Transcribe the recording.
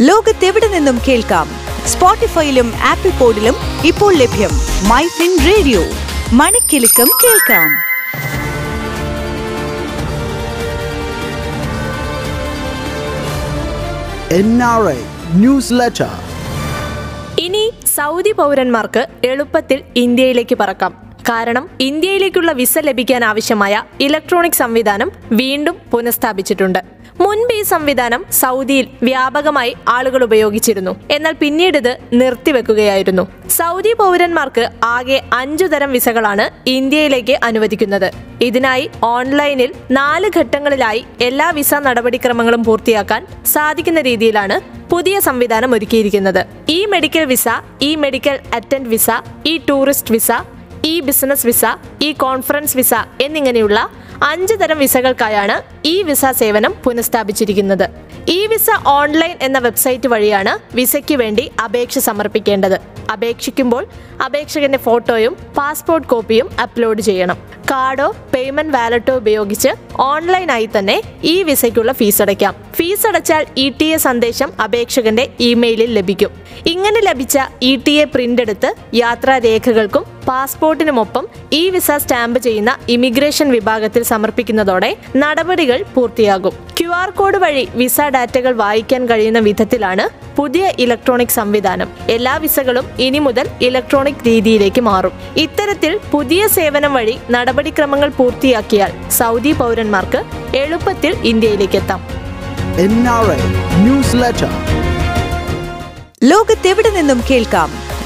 ലോകത്തെവിടെ നിന്നും കേൾക്കാം? സ്പോട്ടിഫൈയിലും ആപ്പിൾ പോഡിലും ഇപ്പോൾ ലഭ്യം മൈ ഫിൻ റേഡിയോ. മണിക്കെലക്കം കേൾക്കാം. എൻആർഎ ന്യൂസ് ലെറ്റർ ഇനി സൗദി പൗരന്മാർക്ക് എളുപ്പത്തിൽ ഇന്ത്യയിലേക്ക് പറക്കാം. കാരണം ഇന്ത്യയിലേക്കുള്ള വിസ ലഭിക്കാൻ ആവശ്യമായ ഇലക്ട്രോണിക് സംവിധാനം വീണ്ടും പുനഃസ്ഥാപിച്ചിട്ടുണ്ട്. മുൻപ് ഈ സംവിധാനം സൗദിയിൽ വ്യാപകമായി ആളുകൾ ഉപയോഗിച്ചിരുന്നു. എന്നാൽ പിന്നീട് ഇത് നിർത്തിവെക്കുകയായിരുന്നു. സൗദി പൗരന്മാർക്ക് ആകെ അഞ്ചു തരം വിസകളാണ് ഇന്ത്യയിലേക്ക് അനുവദിക്കുന്നത്. ഇതിനായി ഓൺലൈനിൽ നാല് ഘട്ടങ്ങളിലായി എല്ലാ വിസ നടപടിക്രമങ്ങളും പൂർത്തിയാക്കാൻ സാധിക്കുന്ന രീതിയിലാണ് പുതിയ സംവിധാനം ഒരുക്കിയിരിക്കുന്നത്. E medical visa E medical attend visa E tourist visa E business visa E conference visa എന്നിങ്ങനെയുള്ള അഞ്ച് തരം വിസകൾക്കായാണ് ഇ വിസ സേവനം പുനഃസ്ഥാപിച്ചിരിക്കുന്നത്. ഇ വിസ ഓൺലൈൻ എന്ന വെബ്സൈറ്റ് വഴിയാണ് വിസയ്ക്ക് വേണ്ടി അപേക്ഷ സമർപ്പിക്കേണ്ടത്. അപേക്ഷിക്കുമ്പോൾ അപേക്ഷകന്റെ ഫോട്ടോയും പാസ്പോർട്ട് കോപ്പിയും അപ്ലോഡ് ചെയ്യണം. കാർഡോ പേയ്മെന്റ് വാലറ്റോ ഉപയോഗിച്ച് ഓൺലൈനായി തന്നെ ഈ വിസയ്ക്കുള്ള ഫീസ് അടയ്ക്കാം. ഫീസ് അടച്ചാൽ ഇ ടി എ സന്ദേശം അപേക്ഷകന്റെ ഇമെയിലിൽ ലഭിക്കും. ഇങ്ങനെ ലഭിച്ച ഇ ടി എ പ്രിന്റ് എടുത്ത് യാത്രാ രേഖകൾക്കും പാസ്പോർട്ടിനുമൊപ്പം ഇ വിസ സ്റ്റാമ്പ് ചെയ്യുന്ന ഇമിഗ്രേഷൻ വിഭാഗത്തിൽ സമർപ്പിക്കുന്നതോടെ നടപടികൾ പൂർത്തിയാകും. ക്യു ആർ കോഡ് വഴി വിസ ഡാറ്റകൾ വായിക്കാൻ കഴിയുന്ന വിധത്തിലാണ് പുതിയ ഇലക്ട്രോണിക് സംവിധാനം. എല്ലാ വിസകളും ഇനി മുതൽ ഇലക്ട്രോണിക് രീതിയിലേക്ക് മാറും. ഇത്തരത്തിൽ പുതിയ സേവനം വഴി നടപടിക്രമങ്ങൾ പൂർത്തിയാക്കിയാൽ സൗദി പൗരന്മാർക്ക് എളുപ്പത്തിൽ ഇന്ത്യയിലേക്ക് എത്താം. ലോകത്തെവിടെ നിന്നും കേൾക്കാം?